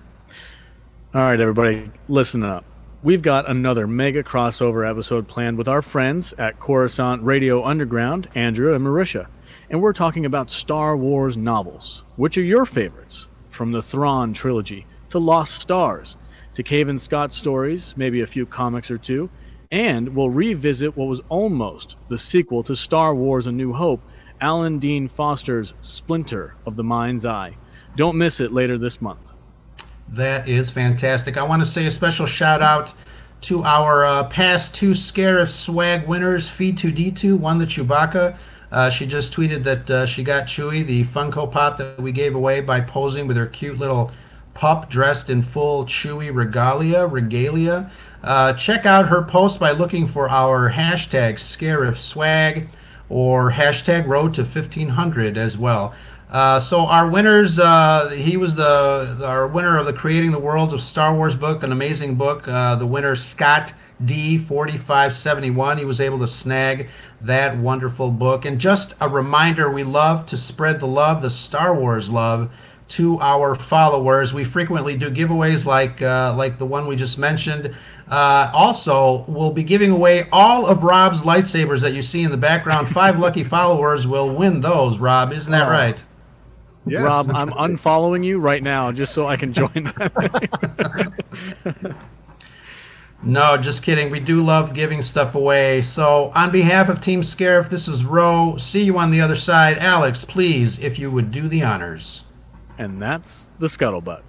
[SPEAKER 10] All right, everybody, listen up. We've got another mega crossover episode planned with our friends at Coruscant Radio Underground, Andrew and Marisha. And we're talking about Star Wars novels. Which are your favorites? From the Thrawn trilogy to Lost Stars to Cavan Scott stories, maybe a few comics or two and we'll revisit what was almost the sequel to Star Wars A New Hope, Alan Dean Foster's Splinter of the Mind's Eye. Don't miss it later this month.
[SPEAKER 1] That is fantastic. I want to say a special shout out to our uh, past two Scarif swag winners, Fee2D2 won the Chewbacca. Uh, she just tweeted that uh, she got Chewie, the Funko Pop that we gave away by posing with her cute little pup dressed in full Chewie regalia. Regalia. Uh, check out her post by looking for our hashtag Scarif Swag or hashtag Road to 1500 as well. Uh, so our winners, uh, he was the our winner of the Creating the Worlds of Star Wars book, an amazing book. Uh, the winner Scott D forty five seventy one. He was able to snag that wonderful book. And just a reminder, we love to spread the love, the Star Wars love, to our followers. We frequently do giveaways like uh, like the one we just mentioned. Uh, also, we'll be giving away all of Rob's lightsabers that you see in the background. Five lucky followers will win those. Rob, isn't that
[SPEAKER 10] Oh.
[SPEAKER 1] right?
[SPEAKER 3] Yes,
[SPEAKER 10] Rob, I'm unfollowing you right now just so I can join that.
[SPEAKER 1] No, just kidding. We do love giving stuff away. So, on behalf of Team Scarif, this is Ro. See you on the other side. Alex, please, if you would do the honors.
[SPEAKER 10] And that's the scuttlebutt.